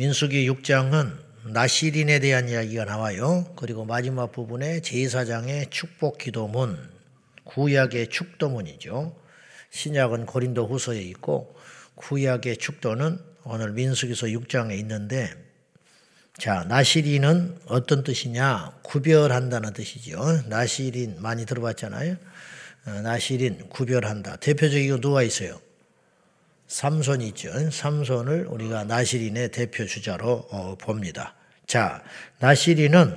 민수기 6장은 나시린에 대한 이야기가 나와요. 그리고 마지막 부분에 제사장의 축복 기도문, 구약의 축도문이죠. 신약은 고린도 후서에 있고 구약의 축도는 오늘 민수기서 6장에 있는데 자, 나시린은 어떤 뜻이냐? 구별한다는 뜻이죠. 나시린 많이 들어봤잖아요. 어, 나시린 구별한다. 대표적이고 누가 있어요? 삼손이 있죠. 삼손을 우리가 나시린의 대표 주자로 어, 봅니다. 자, 나시린은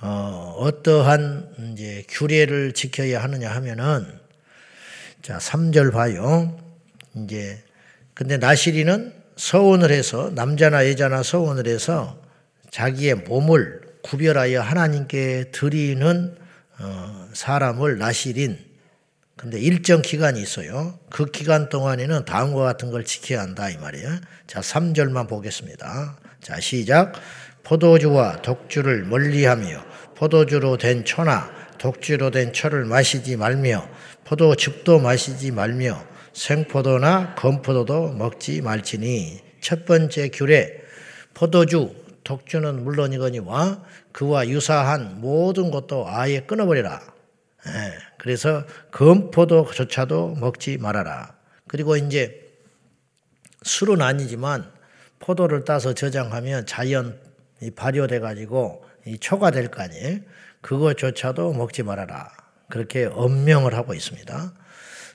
어, 어떠한 이제 규례를 지켜야 하느냐 하면은 자, 3절 봐요. 이제 근데 나시린은 서원을 해서 남자나 여자나 서원을 해서 자기의 몸을 구별하여 하나님께 드리는 어, 사람을 나시린 근데 일정 기간이 있어요. 그 기간 동안에는 다음과 같은 걸 지켜야 한다 이 말이에요. 자, 3절만 보겠습니다. 자, 시작. 포도주와 독주를 멀리하며 포도주로 된 초나 독주로 된 초를 마시지 말며 포도즙도 마시지 말며 생포도나 건포도도 먹지 말지니 첫 번째 규례 포도주 독주는 물론이거니와 그와 유사한 모든 것도 아예 끊어버리라. 예, 그래서 건포도조차도 먹지 말아라. 그리고 이제 술은 아니지만 포도를 따서 저장하면 자연 발효돼 가지고 초가 될 거 아니에요. 그것조차도 먹지 말아라. 그렇게 엄명을 하고 있습니다.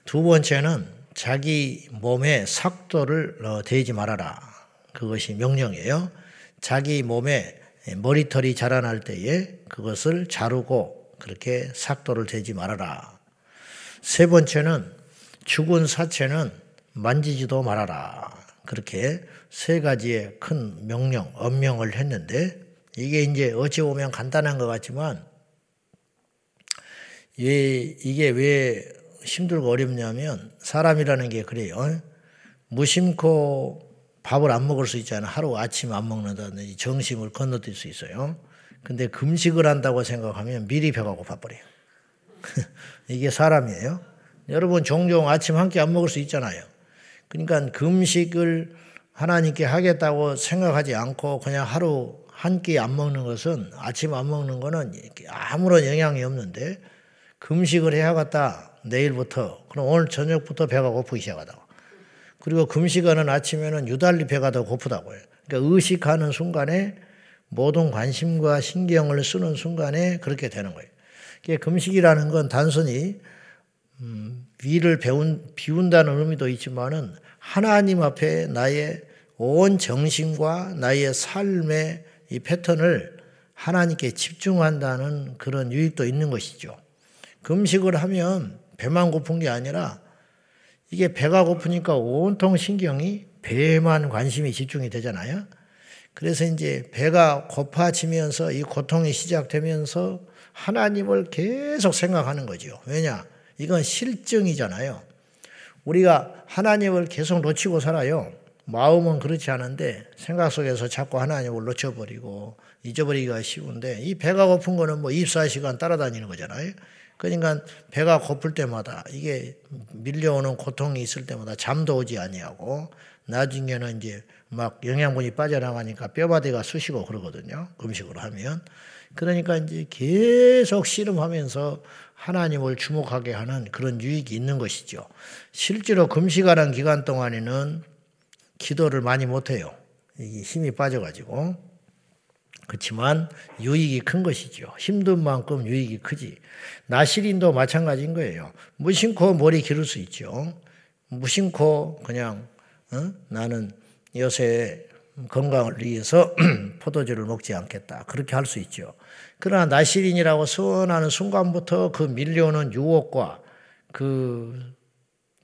두 번째는 자기 몸에 삭도를 어, 대지 말아라. 그것이 명령이에요. 자기 몸에 머리털이 자라날 때에 그것을 자르고 그렇게 삭도를 대지 말아라. 세 번째는 죽은 사체는 만지지도 말아라. 그렇게 세 가지의 큰 명령, 엄명을 했는데 이게 이제 어찌 보면 간단한 것 같지만 이게 왜 힘들고 어렵냐면 사람이라는 게 그래요. 무심코 밥을 안 먹을 수 있잖아요. 하루 아침 안 먹는다든지 정심을 건너뛸 수 있어요. 근데 금식을 한다고 생각하면 미리 배가 고파버려요. 이게 사람이에요. 여러분 종종 아침 한 끼 안 먹을 수 있잖아요. 그러니까 금식을 하나님께 하겠다고 생각하지 않고 그냥 하루 한 끼 안 먹는 것은 아침 안 먹는 거는 아무런 영향이 없는데 금식을 해야겠다 내일부터 그럼 오늘 저녁부터 배가 고프기 시작하다고 그리고 금식하는 아침에는 유달리 배가 더 고프다고요. 그러니까 의식하는 순간에 모든 관심과 신경을 쓰는 순간에 그렇게 되는 거예요. 금식이라는 건 단순히 음, 위를 배운, 비운다는 의미도 있지만은 하나님 앞에 나의 온 정신과 나의 삶의 이 패턴을 하나님께 집중한다는 그런 유익도 있는 것이죠. 금식을 하면 배만 고픈 게 아니라 이게 배가 고프니까 온통 신경이 배에만 관심이 집중이 되잖아요. 그래서 이제 배가 고파지면서 이 고통이 시작되면서 하나님을 계속 생각하는 거죠. 왜냐? 이건 실증이잖아요. 우리가 하나님을 계속 놓치고 살아요. 마음은 그렇지 않은데 생각 속에서 자꾸 하나님을 놓쳐버리고 잊어버리기가 쉬운데 이 배가 고픈 거는 뭐 24시간 따라다니는 거잖아요. 그러니까 배가 고플 때마다 이게 밀려오는 고통이 있을 때마다 잠도 오지 아니하고 나중에는 이제 막 영양분이 빠져나가니까 뼈바디가 쑤시고 그러거든요. 금식으로 하면. 그러니까 이제 계속 씨름하면서 하나님을 주목하게 하는 그런 유익이 있는 것이죠. 실제로 금식하는 기간 동안에는 기도를 많이 못해요. 힘이 빠져가지고. 그렇지만 유익이 큰 것이죠. 힘든 만큼 유익이 크지. 나시린도 마찬가지인 거예요. 무심코 머리 기를 수 있죠. 무심코 그냥 어? 나는 요새 건강을 위해서 포도주를 먹지 않겠다. 그렇게 할 수 있죠. 그러나 나시린이라고 선하는 순간부터 그 밀려오는 유혹과 그뭐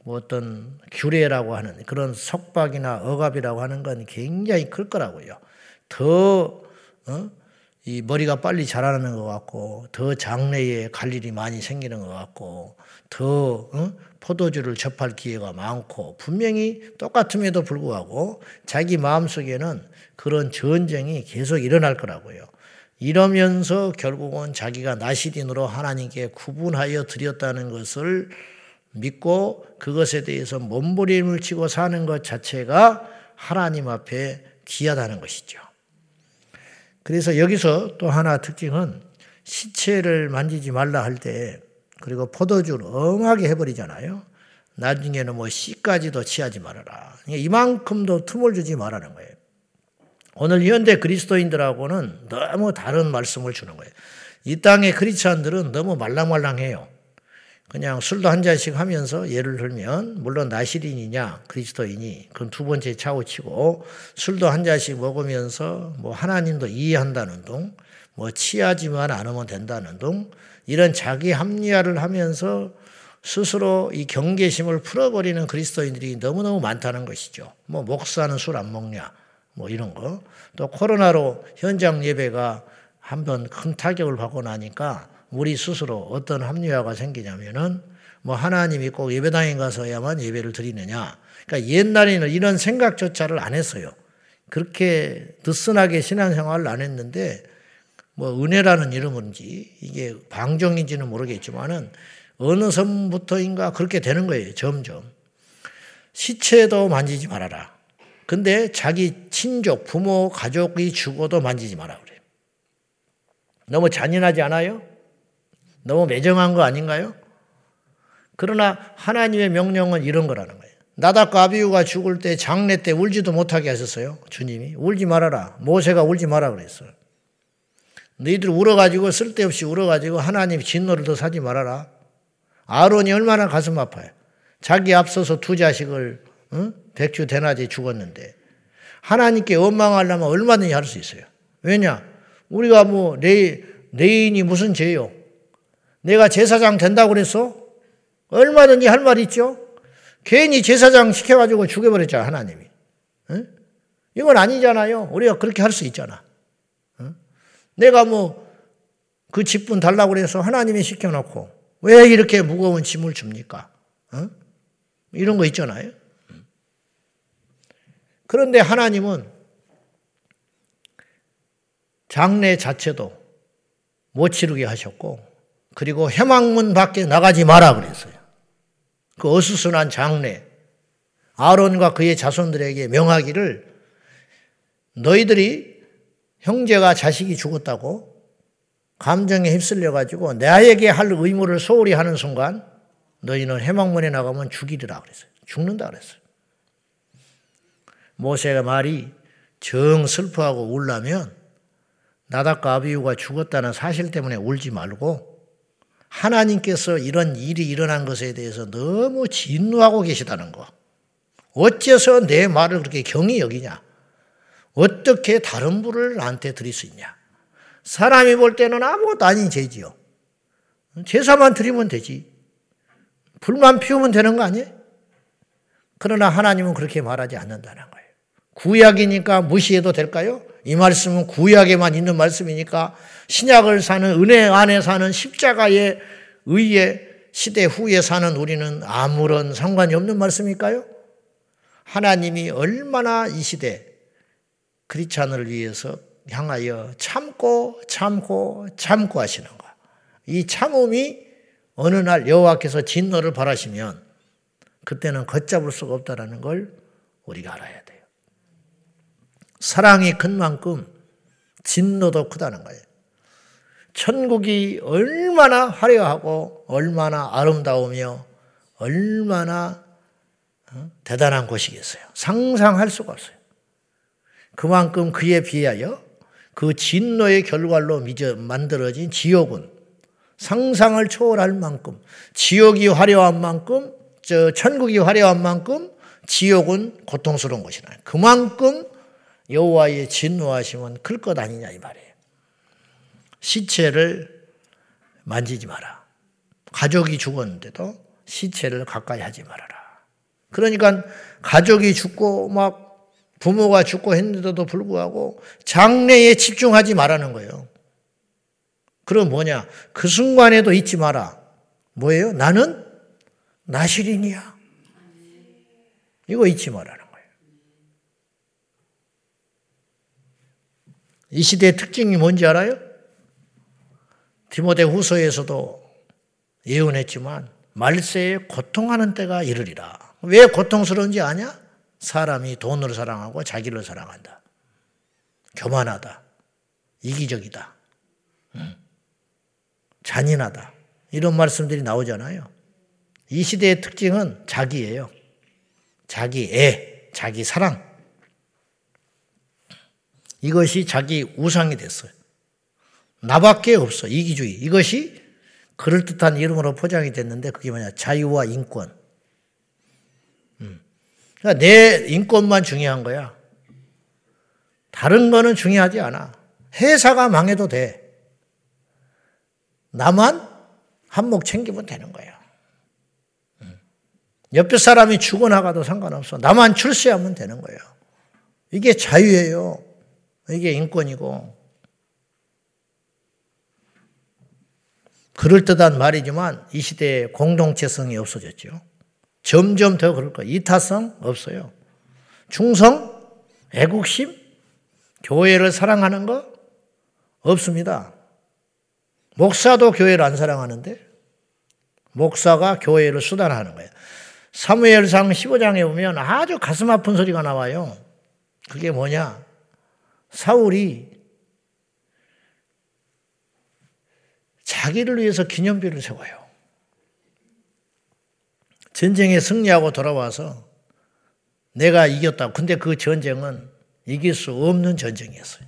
어떤 규례라고 하는 그런 속박이나 억압이라고 하는 건 굉장히 클 거라고요. 더, 어? 이 머리가 빨리 자라는 것 같고, 더 장래에 갈 일이 많이 생기는 것 같고, 더, 어? 포도주를 접할 기회가 많고 분명히 똑같음에도 불구하고 자기 마음속에는 그런 전쟁이 계속 일어날 거라고요. 이러면서 결국은 자기가 나시린으로 하나님께 구분하여 드렸다는 것을 믿고 그것에 대해서 몸부림을 치고 사는 것 자체가 하나님 앞에 귀하다는 것이죠. 그래서 여기서 또 하나 특징은 시체를 만지지 말라 할 때 그리고 포도주를 엉하게 해버리잖아요. 나중에는 뭐 씨까지도 취하지 말아라. 이만큼도 틈을 주지 말라는 거예요. 오늘 현대 그리스도인들하고는 너무 다른 말씀을 주는 거예요. 이 땅의 크리스찬들은 너무 말랑말랑해요. 그냥 술도 한 잔씩 하면서 예를 들면 물론 나시린이냐 그리스도인이 그건 두 번째 차고치고 술도 한 잔씩 먹으면서 뭐 하나님도 이해한다는 둥, 뭐 취하지만 않으면 된다는 둥 이런 자기 합리화를 하면서 스스로 이 경계심을 풀어버리는 그리스도인들이 너무너무 많다는 것이죠. 뭐 목사는 술 안 먹냐 뭐 이런 거. 또 코로나로 현장 예배가 한 번 큰 타격을 받고 나니까 우리 스스로 어떤 합리화가 생기냐면은 뭐 하나님이 꼭 예배당에 가서야만 예배를 드리느냐. 그러니까 옛날에는 이런 생각조차를 안 했어요. 그렇게 느슨하게 신앙생활을 안 했는데 뭐 은혜라는 이름인지 이게 방종인지는 모르겠지만은 어느 선부터인가 그렇게 되는 거예요. 점점. 시체도 만지지 말아라. 근데 자기 친족, 부모, 가족이 죽어도 만지지 마라 그래요. 너무 잔인하지 않아요? 너무 매정한 거 아닌가요? 그러나 하나님의 명령은 이런 거라는 거예요. 나답과 아비우가 죽을 때 장례 때 울지도 못하게 하셨어요. 주님이 울지 말아라. 모세가 울지 마라 그랬어요. 너희들 울어가지고 쓸데없이 울어가지고 하나님 진노를 더 사지 말아라. 아론이 얼마나 가슴 아파요. 자기 앞서서 두 자식을 응? 백주 대낮에 죽었는데 하나님께 원망하려면 얼마든지 할 수 있어요. 왜냐? 우리가 뭐 내, 내인이 무슨 죄요? 내가 제사장 된다고 그랬어? 얼마든지 할 말 있죠? 괜히 제사장 시켜가지고 죽여버렸잖아, 하나님이. 응? 이건 아니잖아요. 우리가 그렇게 할 수 있잖아. 응? 내가 뭐, 그 직분 달라고 그래서 하나님이 시켜놓고, 왜 이렇게 무거운 짐을 줍니까? 응? 이런 거 있잖아요. 그런데 하나님은 장례 자체도 못 치르게 하셨고, 그리고 해망문 밖에 나가지 마라 그랬어요. 그 어수선한 장례. 아론과 그의 자손들에게 명하기를 너희들이 형제가 자식이 죽었다고 감정에 휩쓸려 가지고 나에게 할 의무를 소홀히 하는 순간 너희는 해망문에 나가면 죽이리라 그랬어요. 죽는다 그랬어요. 모세가 말이 정 슬퍼하고 울라면 나답과 아비우가 죽었다는 사실 때문에 울지 말고 하나님께서 이런 일이 일어난 것에 대해서 너무 진노하고 계시다는 거. 어째서 내 말을 그렇게 경히 여기냐? 어떻게 다른 불을 나한테 드릴 수 있냐? 사람이 볼 때는 아무것도 아닌 죄지요. 제사만 드리면 되지. 불만 피우면 되는 거 아니에요? 그러나 하나님은 그렇게 말하지 않는다는 거예요. 구약이니까 무시해도 될까요? 이 말씀은 구약에만 있는 말씀이니까 신약을 사는 은혜 안에 사는 십자가의 의의 시대 후에 사는 우리는 아무런 상관이 없는 말씀일까요? 하나님이 얼마나 이 시대 크리스찬을 위해서 향하여 참고 참고 참고 하시는가. 이 참음이 어느 날 여호와께서 진노를 바라시면 그때는 걷잡을 수가 없다라는 걸 우리가 알아야 돼요. 사랑이 큰 만큼 진노도 크다는 거예요. 천국이 얼마나 화려하고 얼마나 아름다우며 얼마나 어, 대단한 곳이겠어요. 상상할 수가 없어요. 그만큼 그에 비하여 그 진노의 결과로 만들어진 지옥은 상상을 초월할 만큼 지옥이 화려한 만큼 저 천국이 화려한 만큼 지옥은 고통스러운 것이라. 그만큼 여호와의 진노하심은 클 것 아니냐 이 말이에요. 시체를 만지지 마라. 가족이 죽었는데도 시체를 가까이 하지 말아라. 그러니까 가족이 죽고 막 부모가 죽고 했는데도 불구하고 장래에 집중하지 말라는 거예요. 그럼 뭐냐? 그 순간에도 잊지 마라. 뭐예요? 나는 나실인이야. 이거 잊지 말아라. 이 시대의 특징이 뭔지 알아요? 디모데 후서에서도 예언했지만 말세에 고통하는 때가 이르리라. 왜 고통스러운지 아냐? 사람이 돈을 사랑하고 자기를 사랑한다. 교만하다, 이기적이다, 잔인하다. 이런 말씀들이 나오잖아요. 이 시대의 특징은 자기예요. 자기 애, 자기 사랑. 이것이 자기 우상이 됐어요. 나밖에 없어. 이기주의. 이것이 그럴듯한 이름으로 포장이 됐는데 그게 뭐냐. 자유와 인권. 음. 그러니까 내 인권만 중요한 거야. 다른 거는 중요하지 않아. 회사가 망해도 돼. 나만 한몫 챙기면 되는. 음. 옆에 사람이 죽어나가도 상관없어. 나만 출세하면 되는 거예요. 이게 자유예요. 이게 인권이고. 그럴듯한 말이지만 이 시대에 공동체성이 없어졌죠. 점점 더 그럴 거예요. 이타성 없어요. 충성, 애국심, 교회를 사랑하는 거 없습니다. 목사도 교회를 안 사랑하는데 목사가 교회를 수단하는 거예요. 사무엘상 15장에 보면 아주 가슴 아픈 소리가 나와요. 그게 뭐냐? 사울이 자기를 위해서 기념비를 세워요. 전쟁에 승리하고 돌아와서 내가 이겼다. 근데 그 전쟁은 이길 수 없는 전쟁이었어요.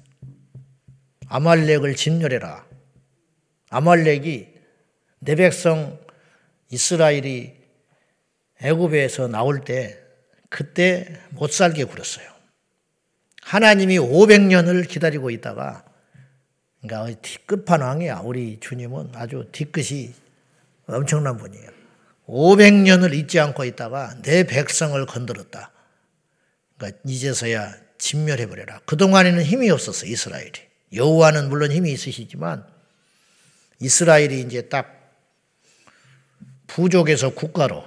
아말렉을 진멸해라. 아말렉이 내 백성 이스라엘이 애굽에서 나올 때 그때 못 살게 굴었어요. 하나님이 500년을 기다리고 있다가 그러니까 끝판왕이야. 우리 주님은 아주 뒤끝이 엄청난 분이에요. 500년을 잊지 않고 있다가 내 백성을 건드렸다. 그러니까 이제서야 진멸해 버려라. 그동안에는 힘이 없었어, 이스라엘이. 여호와는 물론 힘이 있으시지만 이스라엘이 이제 딱 부족에서 국가로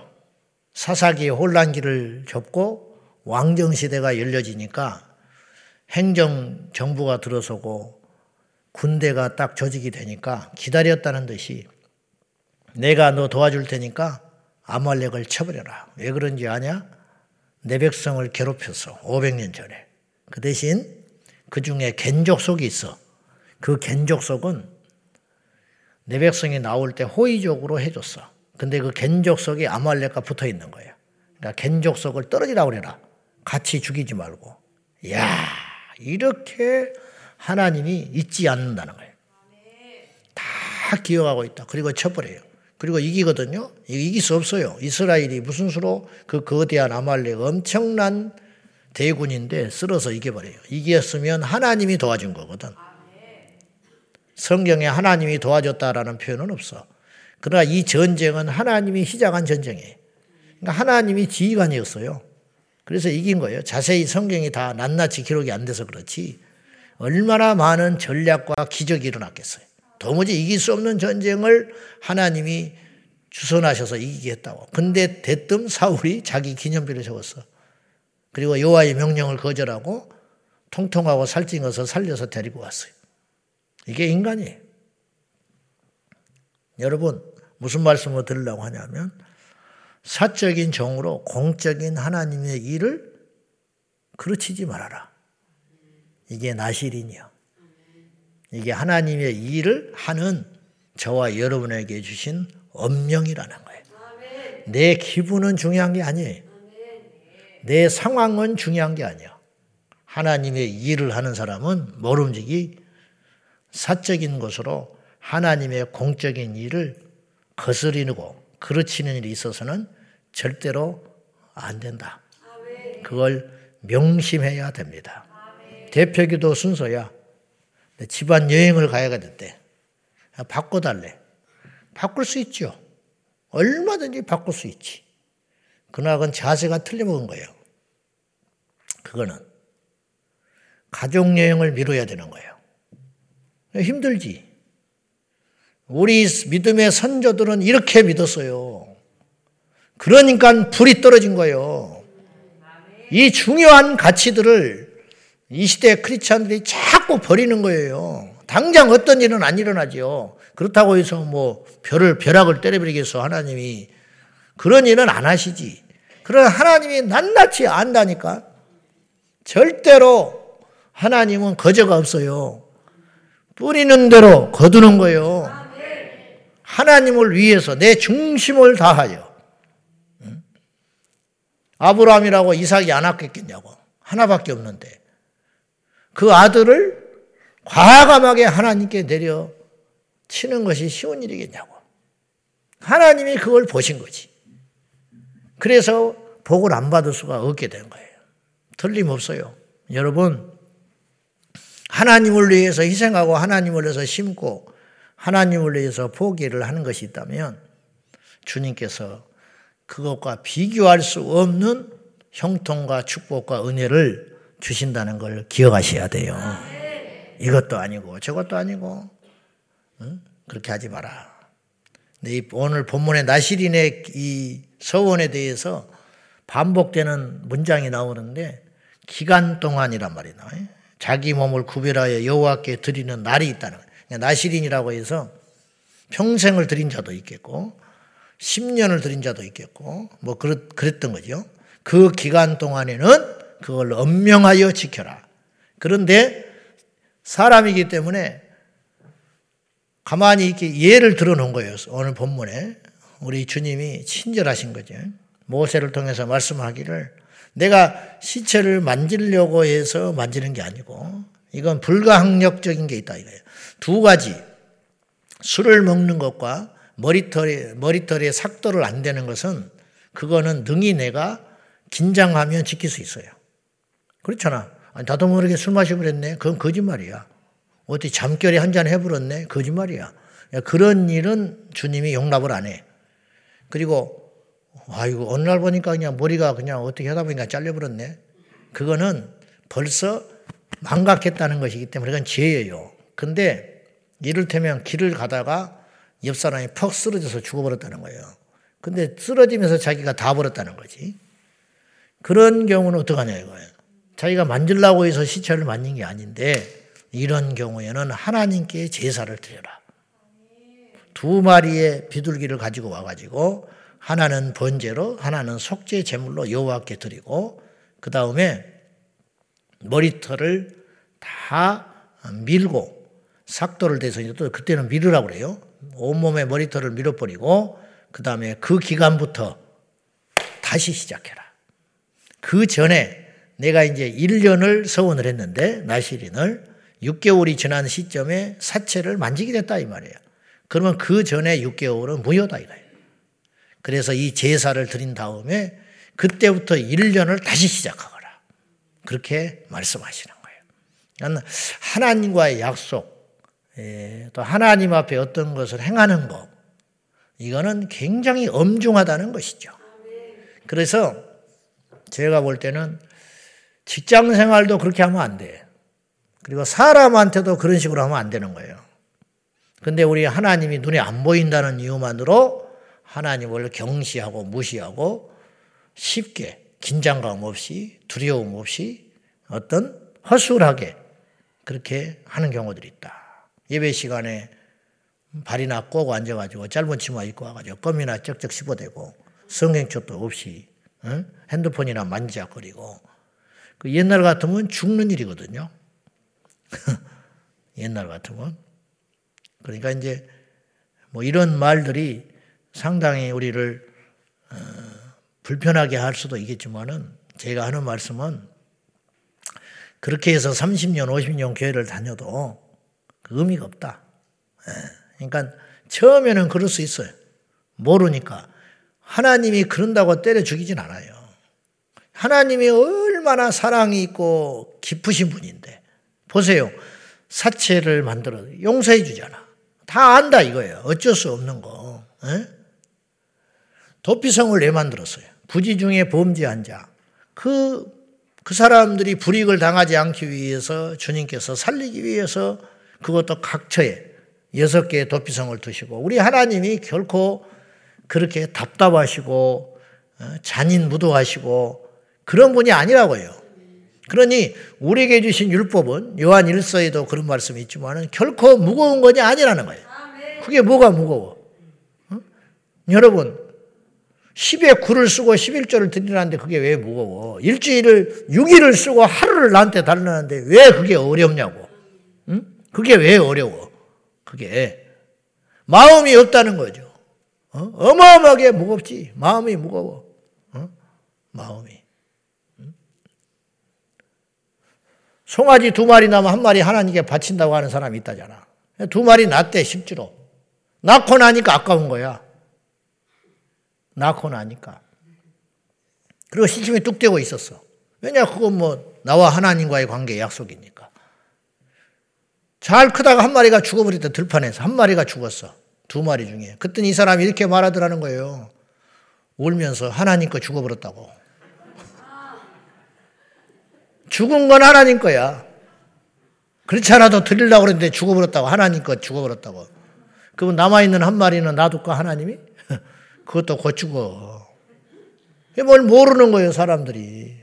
사사기의 혼란기를 접고 왕정 시대가 열려지니까 행정 정부가 들어서고 군대가 딱 조직이 되니까 기다렸다는 듯이 내가 너 도와줄 테니까 아말렉을 쳐버려라. 왜 그런지 아냐? 내 백성을 괴롭혔어. 500년 전에. 그 대신 그 중에 겐족속이 있어. 그 겐족속은 내 백성이 나올 때 호의적으로 해줬어. 근데 그 겐족속이 아말렉과 붙어 있는 거예요. 그러니까 겐족속을 떨어지라 그래라. 같이 죽이지 말고. 야 이렇게 하나님이 잊지 않는다는 거예요. 다 기억하고 있다. 그리고 쳐버려요. 그리고 이기거든요. 이길 수 없어요. 이스라엘이 무슨 수로 그 거대한 아말렉 엄청난 대군인데 쓸어서 이겨버려요. 이겼으면 하나님이 도와준 거거든. 성경에 하나님이 도와줬다라는 표현은 없어. 그러나 이 전쟁은 하나님이 시작한 전쟁이에요. 그러니까 하나님이 지휘관이었어요. 그래서 이긴 거예요. 자세히 성경이 다 낱낱이 기록이 안 돼서 그렇지. 얼마나 많은 전략과 기적이 일어났겠어요. 도무지 이길 수 없는 전쟁을 하나님이 주선하셔서 이기게 했다고. 근데 대뜸 사울이 자기 기념비를 세웠어. 그리고 여호와의 명령을 거절하고 통통하고 살찐어서 살려서 데리고 왔어요. 이게 인간이에요. 여러분 무슨 말씀을 들으려고 하냐면 사적인 정으로 공적인 하나님의 일을 그르치지 말아라. 이게 나실이냐. 이게 하나님의 일을 하는 저와 여러분에게 주신 엄명이라는 거예요. 내 기분은 중요한 게 아니에요. 내 상황은 중요한 게 아니야. 하나님의 일을 하는 사람은 모름지기 사적인 것으로 하나님의 공적인 일을 거스리고 그르치는 일이 있어서는 절대로 안 된다. 그걸 명심해야 됩니다. 대표기도 순서야. 집안 여행을 가야 됐대. 바꿔달래. 바꿀 수 있죠. 얼마든지 바꿀 수 있지. 그러나 그건 자세가 틀려먹은 거예요. 그거는 가족 여행을 미뤄야 되는 거예요. 힘들지. 우리 믿음의 선조들은 이렇게 믿었어요. 그러니까 불이 떨어진 거예요. 이 중요한 가치들을 이 시대 크리스찬들이 자꾸 버리는 거예요. 당장 어떤 일은 안 일어나죠. 그렇다고 해서 뭐 별을 벼락을 때려버리겠어 하나님이 그런 일은 안 하시지. 그러나 하나님이 낱낱이 안다니까 절대로 하나님은 거저가 없어요. 뿌리는 대로 거두는 거예요. 하나님을 위해서 내 중심을 다하여. 아브라함이라고 이삭이 안 아꼈겠냐고. 하나밖에 없는데. 그 아들을 과감하게 하나님께 내려 치는 것이 쉬운 일이겠냐고. 하나님이 그걸 보신 거지. 그래서 복을 안 받을 수가 없게 된 거예요. 틀림없어요. 여러분, 하나님을 위해서 희생하고 하나님을 위해서 심고 하나님을 위해서 포기를 하는 것이 있다면 주님께서 그것과 비교할 수 없는 형통과 축복과 은혜를 주신다는 걸 기억하셔야 돼요. 이것도 아니고 저것도 아니고 응? 그렇게 하지 마라. 오늘 본문의 나시린의 이 서원에 대해서 반복되는 문장이 나오는데 기간 동안이란 말이 나와요. 자기 몸을 구별하여 여호와께 드리는 날이 있다는 거예요. 나시린이라고 해서 평생을 드린 자도 있겠고 10년을 드린 자도 있겠고 뭐 그랬, 그랬던 거죠. 그 기간 동안에는 그걸 엄명하여 지켜라. 그런데 사람이기 때문에 가만히 이렇게 예를 들어 놓은 거예요. 오늘 본문에 우리 주님이 친절하신 거죠. 모세를 통해서 말씀하기를 내가 시체를 만지려고 해서 만지는 게 아니고 이건 불가항력적인 게 있다 이거예요. 두 가지 술을 먹는 것과 머리털에 머리털에 삭도를 안 대는 것은 그거는 능히 내가 긴장하면 지킬 수 있어요. 그렇잖아. 아니, 나도 모르게 술 마셔버렸네. 그건 거짓말이야. 어디 잠결에 한 잔 해버렸네. 거짓말이야. 그런 일은 주님이 용납을 안 해. 그리고 아이고 어느 날 보니까 그냥 머리가 그냥 어떻게 하다 보니까 잘려버렸네. 그거는 벌써 망각했다는 것이기 때문에 그건 죄예요. 근데 이를테면 길을 가다가 옆 사람이 퍽 쓰러져서 죽어버렸다는 거예요. 근데 쓰러지면서 자기가 다 버렸다는 거지. 그런 경우는 어떡하냐 이거예요. 자기가 만질라고 해서 시체를 만진 게 아닌데 이런 경우에는 하나님께 제사를 드려라. 두 마리의 비둘기를 가지고 와가지고 하나는 번제로 하나는 속죄 제물로 여호와께 드리고 그 다음에 머리털을 다 밀고 삭도를 대서 또 그때는 밀으라고 그래요. 온몸에 머리털을 밀어버리고 그 다음에 그 기간부터 다시 시작해라. 그 전에 내가 이제 1년을 서원을 했는데 나시린을 6개월이 지난 시점에 사체를 만지게 됐다 이 말이에요. 그러면 그 전에 6개월은 무효다 이거예요. 그래서 이 제사를 드린 다음에 그때부터 1년을 다시 시작하거라. 그렇게 말씀하시는 거예요. 하나님과의 약속, 예, 또 하나님 앞에 어떤 것을 행하는 것, 이거는 굉장히 엄중하다는 것이죠. 그래서 제가 볼 때는 직장 생활도 그렇게 하면 안 돼. 그리고 사람한테도 그런 식으로 하면 안 되는 거예요. 근데 우리 하나님이 눈에 안 보인다는 이유만으로 하나님을 경시하고 무시하고 쉽게 긴장감 없이 두려움 없이 어떤 허술하게 그렇게 하는 경우들이 있다. 예배 시간에 발이나 꼬고 앉아가지고 짧은 치마 입고 와가지고 껌이나 쩍쩍 씹어대고 성경책도 없이 응? 핸드폰이나 만지작거리고 그 옛날 같으면 죽는 일이거든요. 옛날 같으면 그러니까 이제 뭐 이런 말들이 상당히 우리를 어, 불편하게 할 수도 있겠지만은 제가 하는 말씀은 그렇게 해서 30년, 50년 교회를 다녀도 그 의미가 없다. 예. 그러니까 처음에는 그럴 수 있어요. 모르니까. 하나님이 그런다고 때려 죽이진 않아요. 하나님이 얼마나 사랑이 있고 깊으신 분인데. 보세요. 사체를 만들어 용서해 주잖아. 다 안다 이거예요. 어쩔 수 없는 거. 에? 예? 도피성을 왜 만들었어요? 부지 중에 범죄한 자. 그, 그 사람들이 불이익을 당하지 않기 위해서 주님께서 살리기 위해서 그것도 각처에 여섯 개의 도피성을 두시고 우리 하나님이 결코 그렇게 답답하시고 어, 잔인 무도하시고 그런 분이 아니라고요. 그러니 우리에게 주신 율법은 요한 1서에도 그런 말씀이 있지만 결코 무거운 것이 아니라는 거예요. 그게 뭐가 무거워? 어? 여러분 10에 9를 쓰고 11조를 드리라는데 그게 왜 무거워? 일주일을 6일을 쓰고 하루를 나한테 달라는데 왜 그게 어렵냐고. 응? 그게 왜 어려워? 그게 마음이 없다는 거죠. 어? 마어마하게 무겁지. 마음이 무거워. 어? 마음이. 송아지 두 마리 나면 한 마리 하나님께 바친다고 하는 사람이 있다잖아. 두 마리 낳대, 실제로. 낳고 나니까 아까운 거야. 낳고 나니까. 그리고 시침이 뚝 떼고 있었어. 왜냐, 그건 뭐, 나와 하나님과의 관계 약속이니까. 잘 크다가 한 마리가 죽어버렸다, 들판에서. 한 마리가 죽었어. 두 마리 중에. 그랬더니 이 사람이 이렇게 말하더라는 거예요. 울면서 하나님 거 죽어버렸다고. 죽은 건 하나님 거야. 그렇지 않아도 드리려고 그랬는데 죽어버렸다고. 하나님 거 죽어버렸다고. 그러면 남아있는 한 마리는 놔둘까, 하나님이? 그것도 곧 죽어. 뭘 모르는 거예요, 사람들이.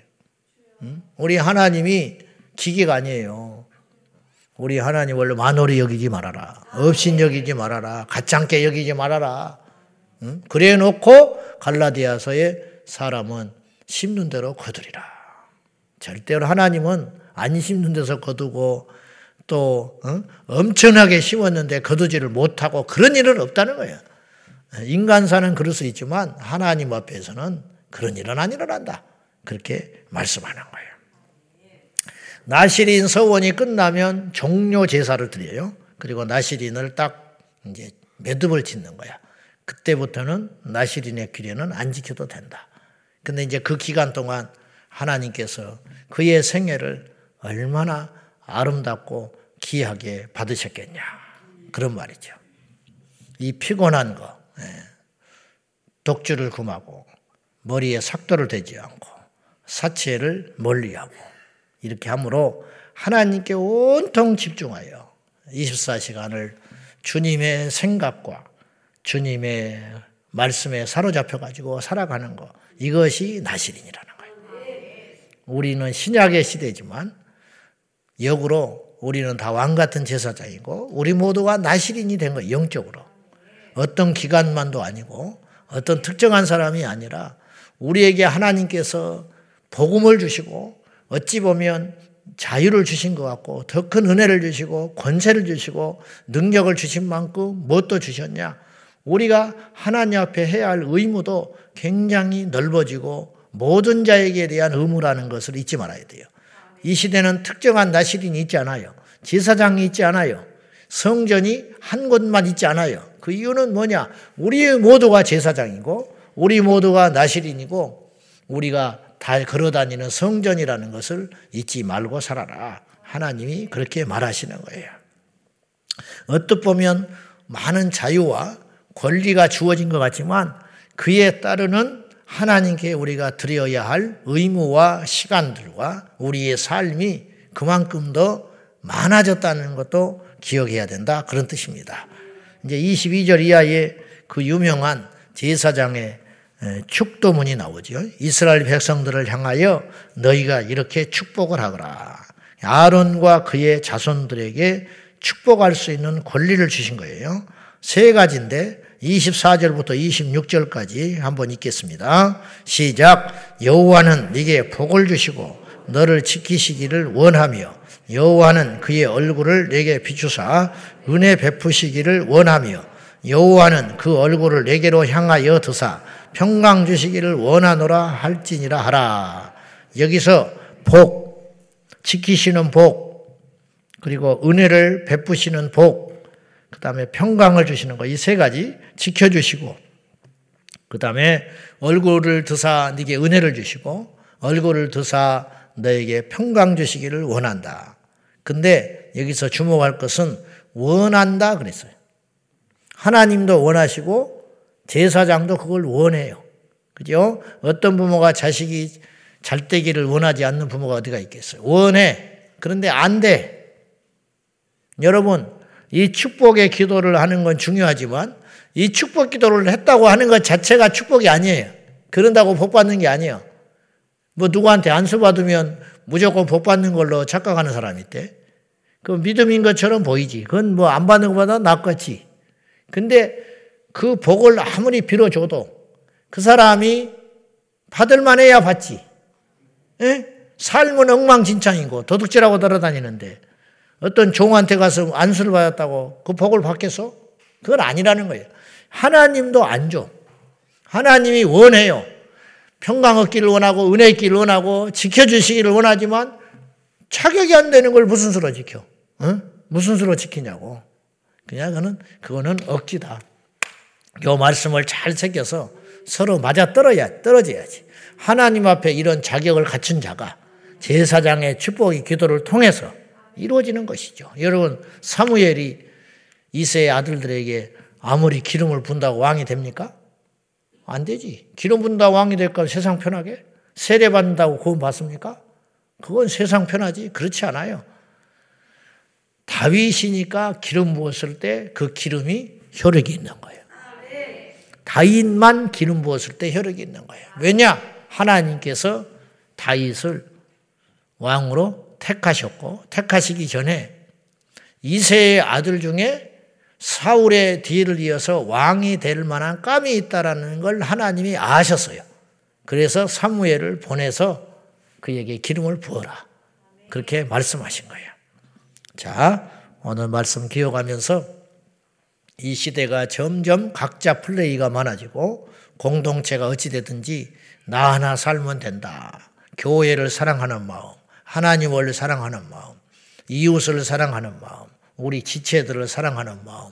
우리 하나님이 기계가 아니에요. 우리 하나님 원래 만월히 여기지 말아라. 없인 여기지 말아라. 가짱게 여기지 말아라. 그래 놓고 갈라디아서의 사람은 심는 대로 거두리라. 절대로 하나님은 안 심는 데서 거두고 또 어? 엄청나게 심었는데 거두지를 못하고 그런 일은 없다는 거예요. 인간사는 그럴 수 있지만 하나님 앞에서는 그런 일은 안 일어난다. 그렇게 말씀하는 거예요. 나시린 서원이 끝나면 종료 제사를 드려요. 그리고 나시린을 딱 이제 매듭을 짓는 거야. 그때부터는 나시린의 규례는 안 지켜도 된다. 근데 이제 그 기간 동안 하나님께서 그의 생애를 얼마나 아름답고 귀하게 받으셨겠냐. 그런 말이죠. 이 피곤한 거, 예. 독주를 금하고 머리에 삭도를 대지 않고 사체를 멀리하고 이렇게 함으로 하나님께 온통 집중하여 24시간을 주님의 생각과 주님의 말씀에 사로잡혀 가지고 살아가는 것 이것이 거예요. 우리는 신약의 시대지만 역으로 우리는 다 왕 같은 제사장이고 우리 모두가 나시린이 된 거예요. 영적으로. 어떤 기간만도 아니고 어떤 특정한 사람이 아니라 우리에게 하나님께서 복음을 주시고 어찌 보면 자유를 주신 것 같고 더 큰 은혜를 주시고 권세를 주시고 능력을 주신 만큼 무엇도 주셨냐? 우리가 하나님 앞에 해야 할 의무도 굉장히 넓어지고 모든 자에게 대한 의무라는 것을 잊지 말아야 돼요. 이 시대는 특정한 나시린이 있지 않아요. 제사장이 있지 않아요. 성전이 한 곳만 있지 않아요. 그 이유는 뭐냐? 우리 모두가 제사장이고 우리 모두가 나시린이고 우리가 다 걸어다니는 성전이라는 것을 잊지 말고 살아라. 하나님이 그렇게 말하시는 거예요. 어떻 보면 많은 자유와 권리가 주어진 것 같지만 그에 따르는 하나님께 우리가 드려야 할 의무와 시간들과 우리의 삶이 그만큼 더 많아졌다는 것도 기억해야 된다. 그런 뜻입니다. 이제 22절 이하에 그 유명한 제사장의 축도문이 나오죠. 이스라엘 백성들을 향하여 너희가 이렇게 축복을 하거라. 아론과 그의 자손들에게 축복할 수 있는 권리를 주신 거예요. 세 가지인데 24절부터 26절까지 한번 읽겠습니다. 시작. 여호와는 네게 복을 주시고 너를 지키시기를 원하며 여호와는 그의 얼굴을 내게 비추사 은혜 베푸시기를 원하며 여호와는 그 얼굴을 내게로 향하여 드사 평강 주시기를 원하노라 할지니라 하라. 여기서 복, 지키시는 복, 그리고 은혜를 베푸시는 복, 그 다음에 평강을 주시는 거, 이세 가지 지켜주시고, 그 다음에 얼굴을 드사 네게 은혜를 주시고, 얼굴을 드사 너에게 평강 주시기를 원한다. 근데 여기서 주목할 것은 원한다 그랬어요. 하나님도 원하시고 제사장도 그걸 원해요. 그죠? 어떤 부모가 자식이 잘 되기를 원하지 않는 부모가 어디가 있겠어요? 원해. 그런데 안 돼. 여러분, 이 축복의 기도를 하는 건 중요하지만 이 축복 기도를 했다고 하는 것 자체가 축복이 아니에요. 그런다고 복 받는 게 아니에요. 뭐 누구한테 안수 받으면 무조건 복 받는 걸로 착각하는 사람이 있대. 그 믿음인 것처럼 보이지. 그건 뭐 안 받는 것보다 낫겠지. 근데 그 복을 아무리 빌어줘도 그 사람이 받을만 해야 받지. 에? 삶은 엉망진창이고 도둑질하고 돌아다니는데 어떤 종한테 가서 안수를 받았다고 그 복을 받겠어? 그건 아니라는 거예요. 하나님도 안 줘. 하나님이 원해요. 평강 얻기를 원하고 은혜 있기를 원하고 지켜주시기를 원하지만 자격이 안 되는 걸 무슨 수로 지켜? 어? 무슨 수로 지키냐고. 그냥 그는 그거는 억지다. 요 말씀을 잘 새겨서 서로 맞아 떨어야 떨어져야지. 하나님 앞에 이런 자격을 갖춘 자가 제사장의 축복의 기도를 통해서 이루어지는 것이죠. 여러분 사무엘이 이세의 아들들에게 아무리 기름을 분다고 왕이 됩니까? 안 되지. 기름 분다고 왕이 될까 세상 편하게? 세례 받는다고 구원 받습니까? 그건 세상 편하지. 그렇지 않아요. 다윗이니까 기름 부었을 때 그 기름이 효력이 있는 거예요. 다윗만 기름 부었을 때 효력이 있는 거예요. 왜냐? 하나님께서 다윗을 왕으로 택하셨고 택하시기 전에 이세의 아들 중에 사울의 뒤를 이어서 왕이 될 만한 감이 있다라는 걸 하나님이 아셨어요. 그래서 사무엘을 보내서 그에게 기름을 부어라. 그렇게 말씀하신 거예요. 자, 오늘 말씀 기억하면서 이 시대가 점점 각자 플레이가 많아지고 공동체가 어찌되든지 나 하나 살면 된다. 교회를 사랑하는 마음, 하나님을 사랑하는 마음, 이웃을 사랑하는 마음, 우리 지체들을 사랑하는 마음,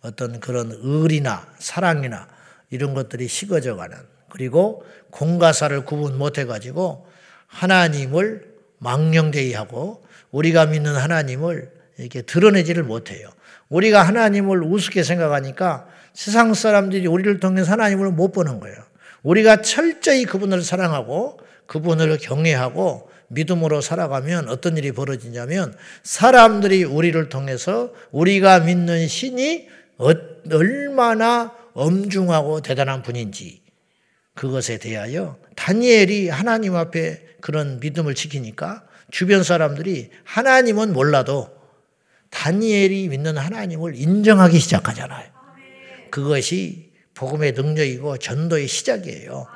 어떤 그런 의리나 사랑이나 이런 것들이 식어져 가는 그리고 공가사를 구분 못 해 가지고 하나님을 망령되이 하고 우리가 믿는 하나님을 이렇게 드러내지를 못해요. 우리가 하나님을 우습게 생각하니까 세상 사람들이 우리를 통해 하나님을 못 보는 거예요. 우리가 철저히 그분을 사랑하고 그분을 경외하고 믿음으로 살아가면 어떤 일이 벌어지냐면 사람들이 우리를 통해서 우리가 믿는 신이 얼마나 엄중하고 대단한 분인지 그것에 대하여 다니엘이 하나님 앞에 그런 믿음을 지키니까 주변 사람들이 하나님은 몰라도 다니엘이 믿는 하나님을 인정하기 시작하잖아요. 그것이 복음의 능력이고 전도의 시작이에요.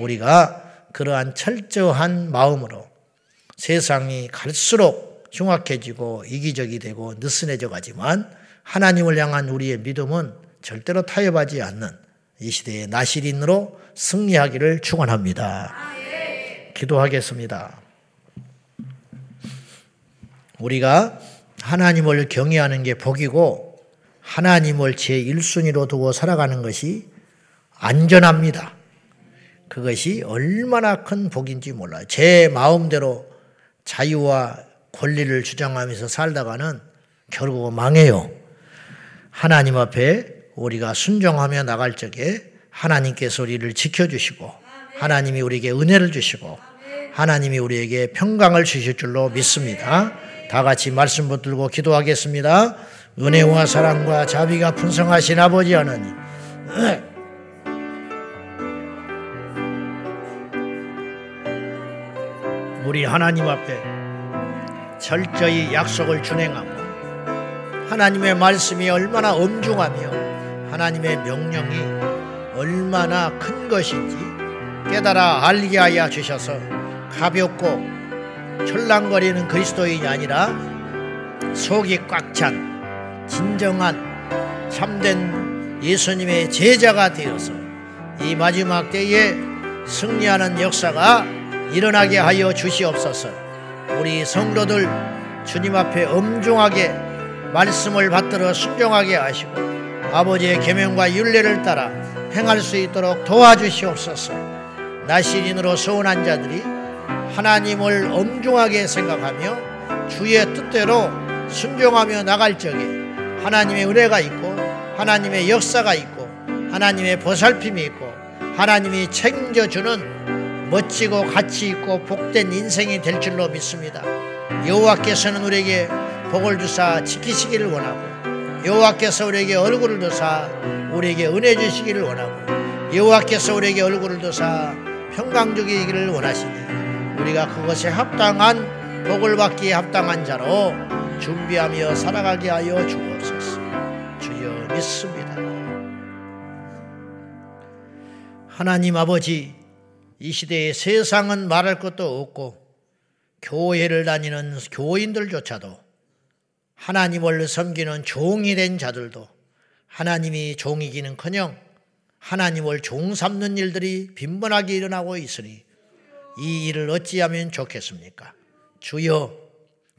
우리가 그러한 철저한 마음으로 세상이 갈수록 흉악해지고 이기적이 되고 느슨해져 가지만 하나님을 향한 우리의 믿음은 절대로 타협하지 않는 이 시대의 나시린으로 승리하기를 축원합니다. 기도하겠습니다. 우리가 하나님을 경외하는 게 복이고 하나님을 제 1순위로 두고 살아가는 것이 안전합니다. 그것이 얼마나 큰 복인지 몰라요. 제 마음대로 자유와 권리를 주장하면서 살다가는 결국 망해요. 하나님 앞에 우리가 순종하며 나갈 적에 하나님께서 우리를 지켜주시고 하나님이 우리에게 은혜를 주시고 하나님이 우리에게 평강을 주실 줄로 믿습니다. 다 같이 말씀 붙들고 기도하겠습니다. 은혜와 사랑과 자비가 풍성하신 아버지 하나님. 우리 하나님 앞에 철저히 약속을 준행하고 하나님의 말씀이 얼마나 엄중하며 하나님의 명령이 얼마나 큰 것인지 깨달아 알게 하여 주셔서 가볍고 철랑거리는 그리스도인이 아니라 속이 꽉 찬 진정한 참된 예수님의 제자가 되어서 이 마지막 때에 승리하는 역사가 일어나게 하여 주시옵소서. 우리 성도들 주님 앞에 엄중하게 말씀을 받들어 순종하게 하시고 아버지의 계명과 윤례를 따라 행할 수 있도록 도와주시옵소서. 나시린으로 소원한 자들이 하나님을 엄중하게 생각하며 주의 뜻대로 순종하며 나갈 적에 하나님의 은혜가 있고 하나님의 역사가 있고 하나님의 보살핌이 있고 하나님이 챙겨주는 멋지고 가치 있고 복된 인생이 될 줄로 믿습니다. 여호와께서는 우리에게 복을 주사 지키시기를 원하고 여호와께서 우리에게 얼굴을 드사 우리에게 은혜 주시기를 원하고 여호와께서 우리에게 얼굴을 드사 평강 주기를 원하시니 우리가 그것에 합당한 복을 받기에 합당한 자로 준비하며 살아가게 하여 주옵소서. 주여 믿습니다. 하나님 아버지, 이 시대에 세상은 말할 것도 없고 교회를 다니는 교인들조차도 하나님을 섬기는 종이 된 자들도 하나님이 종이기는 커녕 하나님을 종 삼는 일들이 빈번하게 일어나고 있으니 이 일을 어찌하면 좋겠습니까? 주여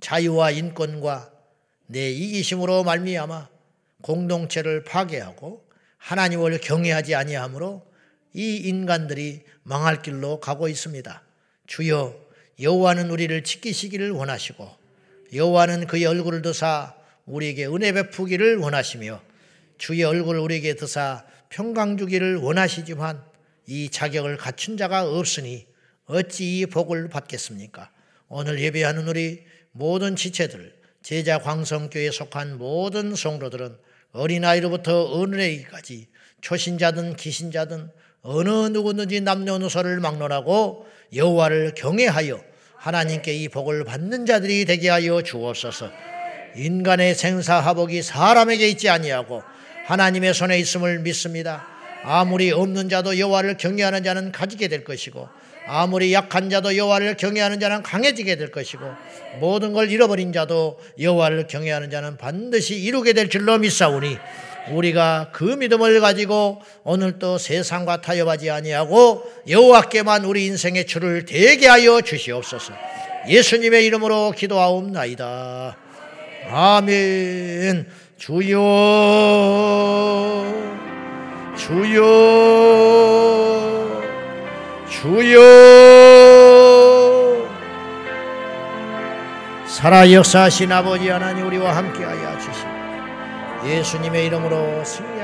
자유와 인권과 내 이기심으로 말미암아 공동체를 파괴하고 하나님을 경외하지 아니하므로 이 인간들이 망할 길로 가고 있습니다. 주여 여호와는 우리를 지키시기를 원하시고 여호와는 그의 얼굴을 드사 우리에게 은혜 베푸기를 원하시며 주의 얼굴을 우리에게 드사 평강 주기를 원하시지만 이 자격을 갖춘 자가 없으니 어찌 이 복을 받겠습니까? 오늘 예배하는 우리 모든 지체들, 제자 광성교에 속한 모든 성도들은 어린아이로부터 어른에게까지 초신자든 기신자든 어느 누구든지 남녀노소를 막론하고 여호와를 경외하여 하나님께 이 복을 받는 자들이 되게 하여 주옵소서. 인간의 생사화복이 사람에게 있지 아니하고 하나님의 손에 있음을 믿습니다. 아무리 없는 자도 여호와를 경외하는 자는 가지게 될 것이고 아무리 약한 자도 여호와를 경외하는 자는 강해지게 될 것이고 모든 걸 잃어버린 자도 여호와를 경외하는 자는 반드시 이루게 될 줄로 믿사오니 우리가 그 믿음을 가지고 오늘도 세상과 타협하지 아니하고 여호와께만 우리 인생의 줄을 대게 하여 주시옵소서. 예수님의 이름으로 기도하옵나이다. 아멘. 주여, 주여, 주여. 살아 역사하신 아버지 하나님 우리와 함께하여 주시옵소서. 예수님의 이름으로 주소서.